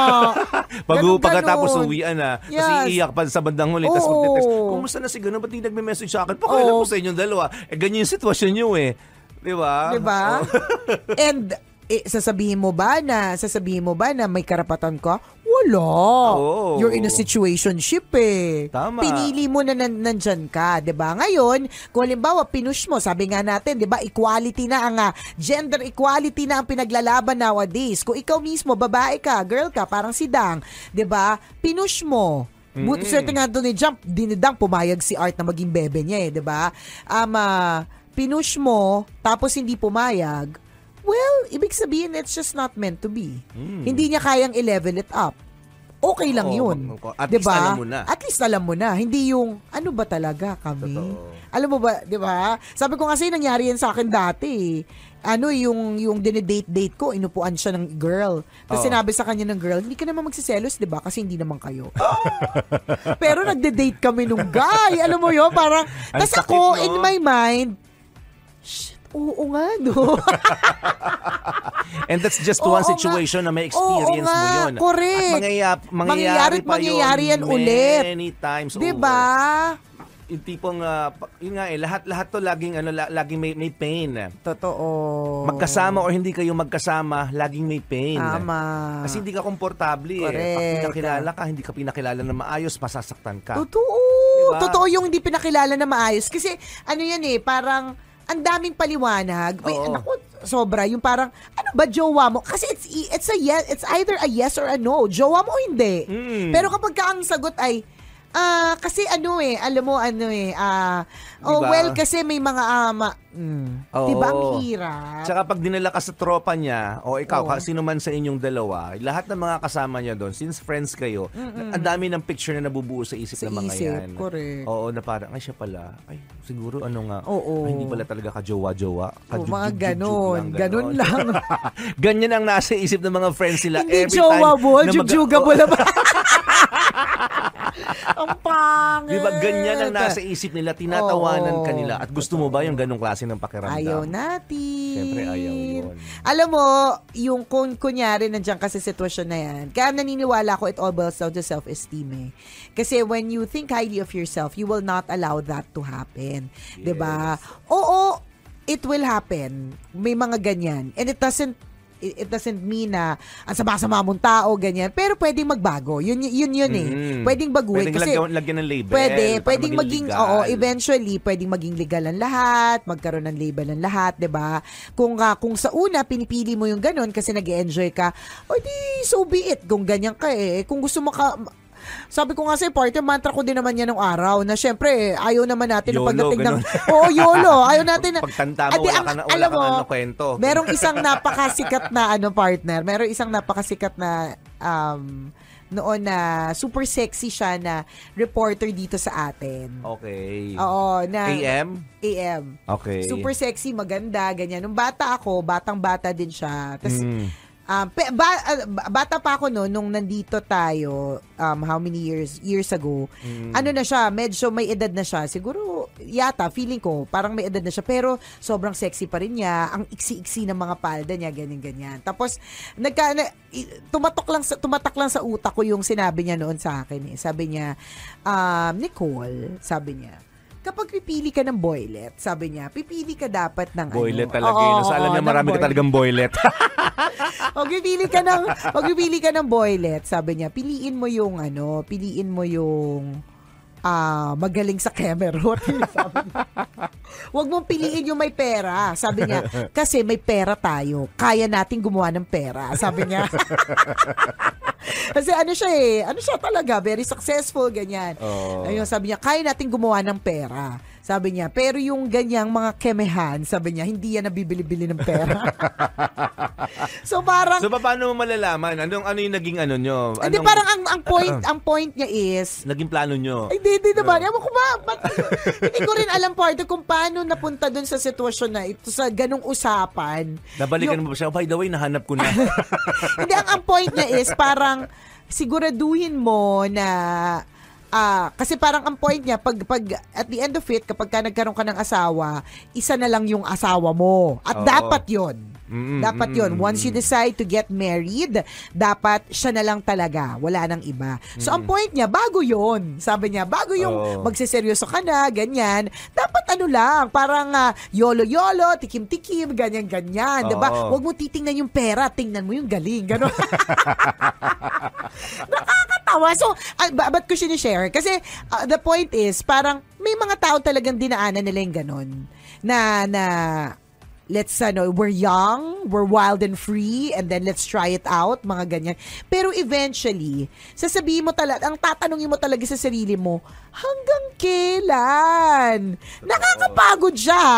Speaker 5: Pag
Speaker 4: Ganun,
Speaker 5: pagkatapos
Speaker 4: ganun.
Speaker 5: uwian na, tapos
Speaker 4: Yes.
Speaker 5: iiyak pa sa bandang huli, tapos magte-text, kumusta na si Gano? Ba't di nagme-message sa akin? Pakailan ko sa inyong dalawa. Eh, ganyan yung sitwasyon nyo eh. Di ba?
Speaker 4: Di ba?
Speaker 5: Oh.
Speaker 4: And eh, sasabihin mo ba na sasabihin mo ba na may karapatan ka? Wala.
Speaker 5: Oo.
Speaker 4: You're in a situationship eh.
Speaker 5: Tama.
Speaker 4: Pinili mo na nan- nandyan ka, 'di ba? Ngayon, kung halimbawa pinush mo, sabi nga natin, 'di ba, equality na ang ah, gender equality na ang pinaglalaban nowadays. Kung ikaw mismo babae ka, girl ka, parang si Dang, 'di ba? Pinush mo. Buti swerte nga doon ni Jump, dinidang pumayag si Art na maging bebe niya eh, 'di ba? Um, ah, pinush mo tapos hindi pumayag. Well, ibig sabihin it's just not meant to be. Hindi niya kayang i-level it up. Okay lang
Speaker 5: Oo,
Speaker 4: yun.
Speaker 5: mag- at
Speaker 4: 'Di
Speaker 5: least
Speaker 4: ba?
Speaker 5: alam mo na.
Speaker 4: At least alam mo na. Hindi yung, ano ba talaga kami? Alam mo ba, di ba? Sabi ko kasi nangyari yan sa akin dati eh. Ano yung yung dinedate-date ko, inupuan siya ng girl. Tapos
Speaker 5: Oo.
Speaker 4: sinabi sa kanya ng girl, hindi ka naman magsiselos, di ba? Kasi hindi naman kayo. Pero nagde-date kami nung guy. Alam mo yun, parang,
Speaker 5: Ang
Speaker 4: tas
Speaker 5: sakit,
Speaker 4: ako,
Speaker 5: no?
Speaker 4: in my mind, shit, oo nga, no?
Speaker 5: And that's just
Speaker 4: Oo
Speaker 5: one
Speaker 4: nga.
Speaker 5: situation na may experience
Speaker 4: Oo
Speaker 5: mo
Speaker 4: nga,
Speaker 5: yun.
Speaker 4: correct.
Speaker 5: At mangyayari, mangyayari,
Speaker 4: Mangyayari't
Speaker 5: pa
Speaker 4: mangyayari
Speaker 5: yun
Speaker 4: yan ulit.
Speaker 5: many times
Speaker 4: Di
Speaker 5: over.
Speaker 4: ba?
Speaker 5: Yung tipong, pa- yun nga eh, lahat-lahat to laging, ano, la- laging may, may pain.
Speaker 4: Totoo.
Speaker 5: Magkasama or hindi kayo magkasama, laging may pain.
Speaker 4: Tama.
Speaker 5: Kasi hindi ka komportable eh. Pag pinakilala ka, hindi ka pinakilala na maayos, masasaktan ka.
Speaker 4: Totoo.
Speaker 5: Diba?
Speaker 4: Totoo yung hindi pinakilala na maayos. Kasi ano yan eh, parang ang daming paliwanag. Wait,
Speaker 5: Oo.
Speaker 4: naku, sobra. Yung parang, ano ba jowa mo? Kasi it's, it's a yes, it's either a yes or a no. Jowa mo o hindi.
Speaker 5: Mm.
Speaker 4: Pero kapag ka ang sagot ay, ah, kasi ano eh, alam mo ano eh, ah, oh
Speaker 5: Diba?
Speaker 4: well, kasi may mga ama, mm,
Speaker 5: Oo.
Speaker 4: diba ang hirap?
Speaker 5: Tsaka pag dinala ka sa tropa niya, o ikaw,
Speaker 4: Oo.
Speaker 5: ka- sino man sa inyong dalawa, lahat ng mga kasama niya doon, since friends kayo, ang dami ng picture na nabubuo sa isip
Speaker 4: Sa
Speaker 5: ng mga
Speaker 4: isip,
Speaker 5: yan.
Speaker 4: correct.
Speaker 5: Oo, na parang, ay siya pala, ay siguro ano nga,
Speaker 4: Oo.
Speaker 5: ay, hindi pala talaga ka-jowa-jowa.
Speaker 4: Oh,
Speaker 5: Ka-jug-
Speaker 4: mga
Speaker 5: jug- jug-
Speaker 4: ganon.
Speaker 5: lang. Ganyan ang nasa isip ng mga friends nila
Speaker 4: Hindi
Speaker 5: every time.
Speaker 4: jowable,
Speaker 5: na mag-
Speaker 4: ba? ang pangit.
Speaker 5: Di ba ganyan ang nasa isip nila, tinatawanan
Speaker 4: Oo.
Speaker 5: ka nila. At gusto mo ba yung ganong klase ng pakiramdam?
Speaker 4: Ayaw natin.
Speaker 5: Siyempre, ayaw yun.
Speaker 4: Alam mo, yung kung kunyari nandiyan kasi sitwasyon na yan, kaya naniniwala ko it all boils down to self-esteem eh. Kasi when you think highly of yourself, you will not allow that to happen. 'Di ba? Oo, it will happen. May mga ganyan. And it doesn't it it doesn't mean na ang sama-sama mong tao, ganyan. Pero pwedeng magbago. Yun, yun, yun eh.
Speaker 5: Mm.
Speaker 4: Pwedeng baguhin.
Speaker 5: Pwedeng
Speaker 4: kasi
Speaker 5: lagyan, lagyan ng label.
Speaker 4: Pwede, pwedeng maging,
Speaker 5: legal.
Speaker 4: oo, eventually, pwedeng maging legal ang lahat, magkaroon ng label ang lahat, ba? Kung ah, kung sa una pinipili mo yung ganun kasi nag-enjoy ka, o di so be it kung ganyan ka eh. Kung gusto mo ka sabi ko nga sa partner, mantra ko din naman yan ng araw na syempre, ayaw naman natin na
Speaker 5: YOLO,
Speaker 4: pagdating ng...
Speaker 5: ganun.
Speaker 4: Oo, YOLO. Ayaw natin na...
Speaker 5: Pagtanda mo, wala
Speaker 4: ang-
Speaker 5: ka na, wala
Speaker 4: alam
Speaker 5: ka
Speaker 4: mo,
Speaker 5: na ano, kwento.
Speaker 4: Merong isang napakasikat na ano partner. Merong isang napakasikat na um, noon na super sexy siya na reporter dito sa atin.
Speaker 5: Okay.
Speaker 4: Oo, na
Speaker 5: AM?
Speaker 4: AM.
Speaker 5: Okay.
Speaker 4: Super sexy, maganda, ganyan. Nung bata ako, batang-bata din siya. Tapos,
Speaker 5: Mm.
Speaker 4: Um, pe- ba- ba- bata pa ako no, nung nandito tayo, um, how many years years ago,
Speaker 5: Mm.
Speaker 4: ano na siya, medyo may edad na siya. Siguro, yata, feeling ko, parang may edad na siya. Pero, sobrang sexy pa rin niya. Ang iksi-iksi ng mga palda niya, ganyan-ganyan. Tapos, nagka, na, tumatok lang sa, tumatak lang sa utak ko yung sinabi niya noon sa akin. Eh. Sabi niya, um, Nicole, sabi niya, kapag pipili ka ng boylet, sabi niya, pipili ka dapat ng
Speaker 5: Boylet
Speaker 4: ano.
Speaker 5: talaga
Speaker 4: Oo,
Speaker 5: yun. So, alam niya marami ka
Speaker 4: boylet.
Speaker 5: talagang boylet.
Speaker 4: Pag pipili ka ng pag pipili ka ng boylet, sabi niya, piliin mo yung ano, piliin mo yung ah magaling sa kemerot. Huwag mong piliin yung may pera, sabi niya. Kasi may pera tayo. Kaya nating gumawa ng pera, sabi niya. Kasi ano siya eh, ano siya talaga, very successful, ganyan.
Speaker 5: Oo.
Speaker 4: Ayun, sabi niya, kaya nating gumawa ng pera. Sabi niya, pero yung ganyang mga kemehan, sabi niya, hindi yan nabibili-bili ng pera. so parang
Speaker 5: So paano mo malalaman? Anong ano yung naging ano nyo?
Speaker 4: hindi
Speaker 5: Anong-
Speaker 4: parang ang ang point ang point niya is
Speaker 5: naging plano nyo?
Speaker 4: Ay, Hindi, hindi naman. Ewan ko ba, ba't- hindi ko rin alam partner kung paano napunta dun sa sitwasyon na ito sa ganong usapan.
Speaker 5: Nabalikan
Speaker 4: Yung-
Speaker 5: mo ba siya? By the way, nahanap ko na.
Speaker 4: Hindi, ang, ang point niya is parang siguraduhin mo na ah kasi parang ang point niya pag pag at the end of it kapag ka nagkaroon ka ng asawa, isa na lang yung asawa mo. At
Speaker 5: Oo.
Speaker 4: dapat 'yon.
Speaker 5: Mm-mm,
Speaker 4: dapat 'yon. Once you decide to get married, dapat siya na lang talaga, wala nang iba. So ang point niya, bago 'yon. Sabi niya, bago yung
Speaker 5: Oo.
Speaker 4: magseseryoso ka na, ganyan. Dapat ano lang, parang ah, yolo-yolo, tikim-tikim, ganyan-ganyan, 'di ba?
Speaker 5: Oo.
Speaker 4: Huwag mo titingnan yung pera, tingnan mo yung galing, gano'n. Nakakatawa. So, uh, ba- ba't ko sinishare? Kasi uh, the point is, parang may mga tao talagang dinaanan nila yung ganon. Na, na, let's ano, we're young, we're wild and free, and then let's try it out, mga ganyan. Pero eventually, sasabihin mo talaga, ang tatanungin mo talaga sa sarili mo, hanggang kailan? Nakakapagod siya?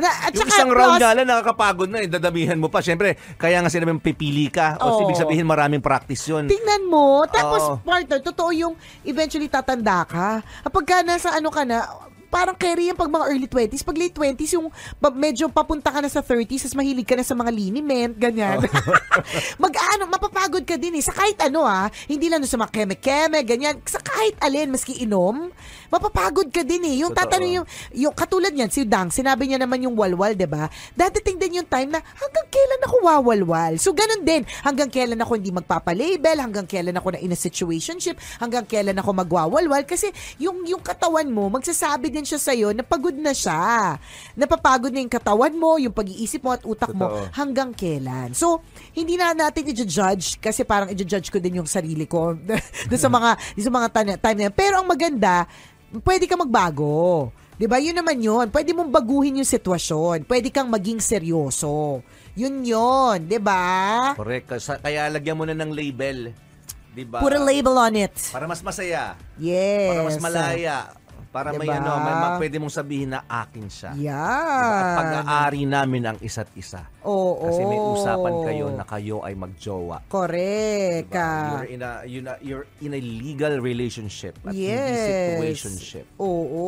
Speaker 4: Na, at
Speaker 5: yung
Speaker 4: saka,
Speaker 5: isang round
Speaker 4: plus-
Speaker 5: nga lang, nakakapagod na eh. Dadamihan mo pa. Siyempre, kaya nga sinabing pipili ka. O ibig sabihin, maraming practice yun.
Speaker 4: Tingnan mo. Tapos,
Speaker 5: Oo.
Speaker 4: partner, totoo yung eventually tatanda ka. Kapag ka nasa ano ka na, parang carry yan pag mga early 20s. Pag late 20s, yung medyo papunta ka na sa 30s, tapos mahilig ka na sa mga liniment, ganyan. Mag-ano, mapapagod ka din eh. Sa kahit ano ah, hindi lang sa mga keme-keme, ganyan. Sa kahit alin, maski inom, mapapagod ka din eh. Yung
Speaker 5: Totoo.
Speaker 4: tatanong yung, yung katulad niyan, si Dang, sinabi niya naman yung walwal, 'di ba? Dadating din yung time na hanggang kailan ako wawalwal. So ganun din, hanggang kailan ako hindi magpapalabel, hanggang kailan ako na in a situationship, hanggang kailan ako magwawalwal kasi yung yung katawan mo magsasabi din siya sa na pagod na siya. Napapagod na yung katawan mo, yung pag-iisip mo at utak mo
Speaker 5: Totoo.
Speaker 4: hanggang kailan. So, hindi na natin i-judge kasi parang i-judge ko din yung sarili ko sa mga sa mga time na yan. Pero ang maganda, pwede ka magbago. 'Di ba? Yun naman 'yun. Pwede mong baguhin yung sitwasyon. Pwede kang maging seryoso. Yun 'yon, 'di ba?
Speaker 5: Correct. Kaya lagyan mo na ng label. Diba?
Speaker 4: Put a label on it.
Speaker 5: Para mas masaya.
Speaker 4: Yes.
Speaker 5: Para mas malaya. Para may
Speaker 4: Diba?
Speaker 5: ano, may, ma- pwede mong sabihin na akin siya.
Speaker 4: Yan.
Speaker 5: Diba? At pag-aari namin ang isa't isa.
Speaker 4: Oo.
Speaker 5: Kasi may usapan kayo na kayo ay magjowa.
Speaker 4: Correct.
Speaker 5: Diba? You're in a you're, na- you're in a legal relationship at hindi
Speaker 4: Yes.
Speaker 5: situationship.
Speaker 4: Oo.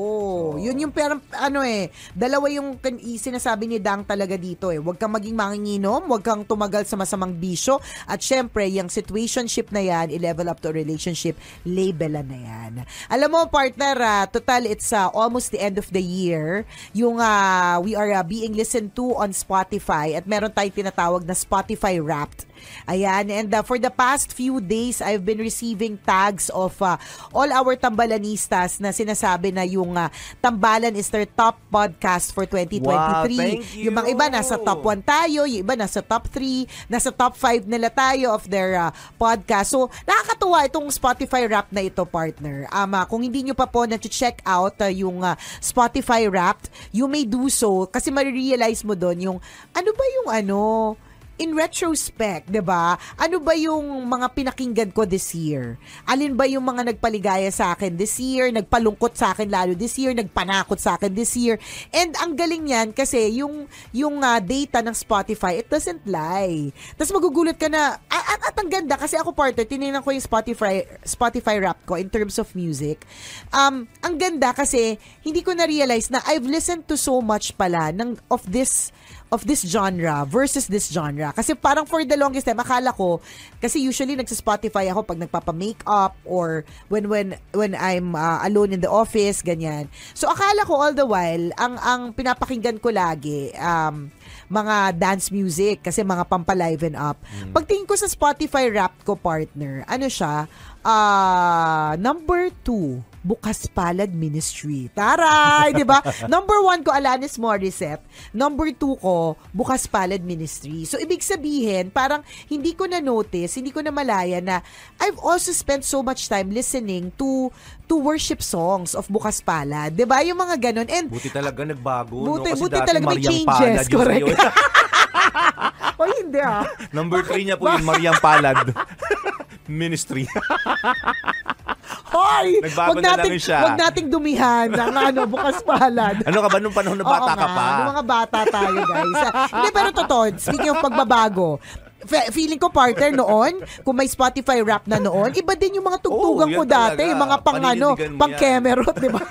Speaker 4: Yun yung parang, ano eh, dalawa yung sinasabi ni Dang talaga dito eh. Huwag kang maging manginginom, huwag kang tumagal sa masamang bisyo, at syempre, yung situationship na yan, i-level up to a relationship, labelan na yan. Alam mo, partner, ah, total, it's ah, almost the end of the year. Yung ah, we are ah, being listened to on Spotify at meron tayong tinatawag na Spotify Wrapped. Ayan, and uh, for the past few days, I've been receiving tags of uh, all our tambalanistas na sinasabi na yung uh, Tambalan is their top podcast for 2023.
Speaker 5: Wow, thank you.
Speaker 4: Yung mga iba nasa top 1 tayo, yung iba nasa top 3, nasa top 5 nila tayo of their uh, podcast. So, nakakatuwa itong Spotify rap na ito, partner. Um, uh, kung hindi nyo pa po na-check out uh, yung uh, Spotify Wrapped, you may do so kasi marirealize mo doon yung ano ba yung ano, in retrospect, 'di ba? Ano ba yung mga pinakinggan ko this year? Alin ba yung mga nagpaligaya sa akin this year, nagpalungkot sa akin lalo this year, nagpanakot sa akin this year? And ang galing niyan kasi yung yung ah, data ng Spotify, it doesn't lie. Tapos magugulat ka na at, at, at ang ganda kasi ako partner, tinignan ko yung Spotify Spotify rap ko in terms of music. Um, ang ganda kasi hindi ko na realize na I've listened to so much pala ng of this of this genre versus this genre. Kasi parang for the longest time, akala ko, kasi usually nagsa-Spotify ako pag nagpapa-makeup or when when when I'm uh, alone in the office, ganyan. So akala ko all the while, ang ang pinapakinggan ko lagi, um, mga dance music kasi mga pampaliven up. Pagtingin ko sa Spotify rap ko partner, ano siya? Ah, number two, Bukas Palad Ministry. Taray, 'di ba? Number one ko Alanis Morissette, number two ko Bukas Palad Ministry. So ibig sabihin, parang hindi ko na notice, hindi ko na malaya na I've also spent so much time listening to to worship songs of Bukas Palad. 'Di ba? Yung mga ganun. And
Speaker 5: Buti talaga nagbago.
Speaker 4: Buti-
Speaker 5: no? Kasi
Speaker 4: buti talaga may changes,
Speaker 5: Palad
Speaker 4: correct. o hindi ah.
Speaker 5: Number 3 niya po yung Mariang Palad Ministry.
Speaker 4: Hoy!
Speaker 5: Nagbago
Speaker 4: wag
Speaker 5: na
Speaker 4: nating,
Speaker 5: lang siya.
Speaker 4: Wag nating dumihan ng ano, bukas palad.
Speaker 5: Ano ka ba nung panahon na bata
Speaker 4: Oo
Speaker 5: ka
Speaker 4: nga,
Speaker 5: pa?
Speaker 4: nung mga bata tayo, guys. Hindi, pero totoo, speaking of pagbabago, feeling ko partner noon, kung may Spotify rap na noon, iba din yung mga tugtugan
Speaker 5: Oh,
Speaker 4: ko dati,
Speaker 5: talaga.
Speaker 4: yung mga pang ano, pang kemerot, di ba?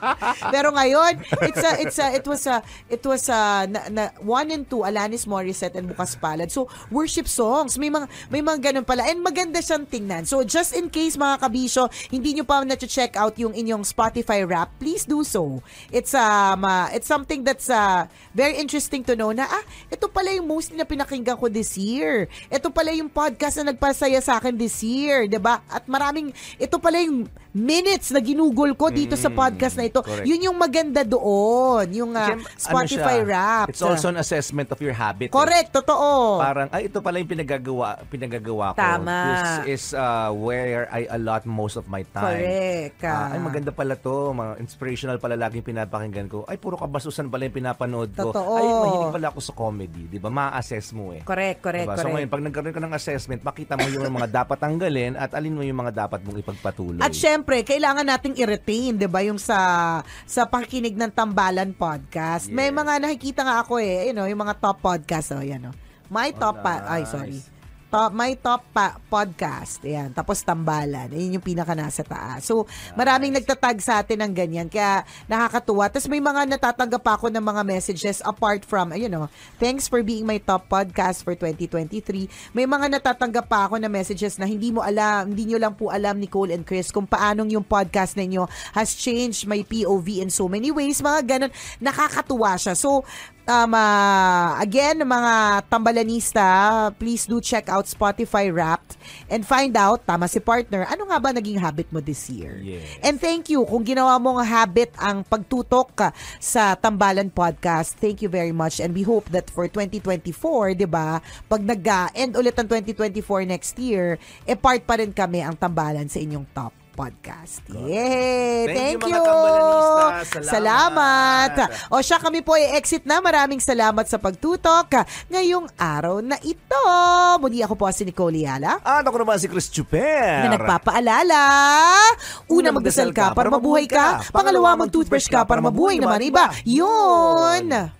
Speaker 4: Pero ngayon, it's a, it's a, it was a, it was a, na, na, one and two, Alanis Morissette and Bukas Palad. So, worship songs. May mga, may mga ganun pala. And maganda siyang tingnan. So, just in case mga kabisyo, hindi nyo pa na-check out yung inyong Spotify rap, please do so. It's, um, uh, it's something that's uh, very interesting to know na, ah, ito pala yung mostly na pinakinggan ko this year. Ito pala yung podcast na nagpasaya sa akin this year, 'di ba? At maraming ito pala yung minutes na ginugol ko dito sa podcast na ito.
Speaker 5: correct.
Speaker 4: Yun yung maganda doon, yung uh,
Speaker 5: Siyem- ano
Speaker 4: Spotify
Speaker 5: siya,
Speaker 4: rap.
Speaker 5: It's also an assessment of your habit. eh.
Speaker 4: Correct, totoo.
Speaker 5: Parang, ay, ito pala yung pinagagawa, pinagagawa ko.
Speaker 4: Tama.
Speaker 5: This is uh, where I allot most of my time.
Speaker 4: Correct.
Speaker 5: Ah, ay, maganda pala to. Mga inspirational pala laging pinapakinggan ko. Ay, puro kabasusan pala yung pinapanood ko.
Speaker 4: Totoo.
Speaker 5: Ay, mahilig pala ako sa comedy. Di ba? Ma-assess mo eh.
Speaker 4: Correct, correct,
Speaker 5: Diba? So
Speaker 4: correct.
Speaker 5: ngayon, pag nagkaroon ka ng assessment, makita mo yung mga dapat tanggalin at alin mo yung mga dapat mong ipagpatuloy.
Speaker 4: At syempre, kailangan nating i-retain, 'di ba, yung sa sa pakikinig ng Tambalan podcast. May mga nakikita nga ako eh, you know, yung mga top podcast oh, yan oh. My top pa, ay sorry. Top, my top pa, podcast. Ayan. Tapos tambalan. Ayan yung pinaka nasa taas. So, maraming nagtatag sa atin ng ganyan. Kaya nakakatuwa. Tapos may mga natatanggap ako ng mga messages apart from, you know, thanks for being my top podcast for 2023. May mga natatanggap pa ako na messages na hindi mo alam, hindi nyo lang po alam, Nicole and Chris, kung paanong yung podcast ninyo has changed my POV in so many ways. Mga ganun. Nakakatuwa siya. So, Um, ah, again, mga tambalanista, please do check out Spotify Wrapped and find out, tama si partner, ano nga ba naging habit mo this year?
Speaker 5: Yes.
Speaker 4: And thank you kung ginawa mong habit ang pagtutok sa Tambalan Podcast. Thank you very much and we hope that for 2024, 'di ba, pag nag-end ulit ang 2024 next year, e part pa rin kami ang Tambalan sa inyong top podcast. Yay!
Speaker 5: Thank
Speaker 4: Thank,
Speaker 5: you, mga. Salamat.
Speaker 4: Salamat. O siya, kami po ay exit na. Maraming salamat sa pagtutok ngayong araw na ito. Muli ako po si Nicole Yala.
Speaker 5: At ako naman si Chris Chuper.
Speaker 4: Na nagpapaalala, una magdasal ka para mabuhay ka, pangalawa mag-toothbrush ka para mabuhay naman iba. Yun!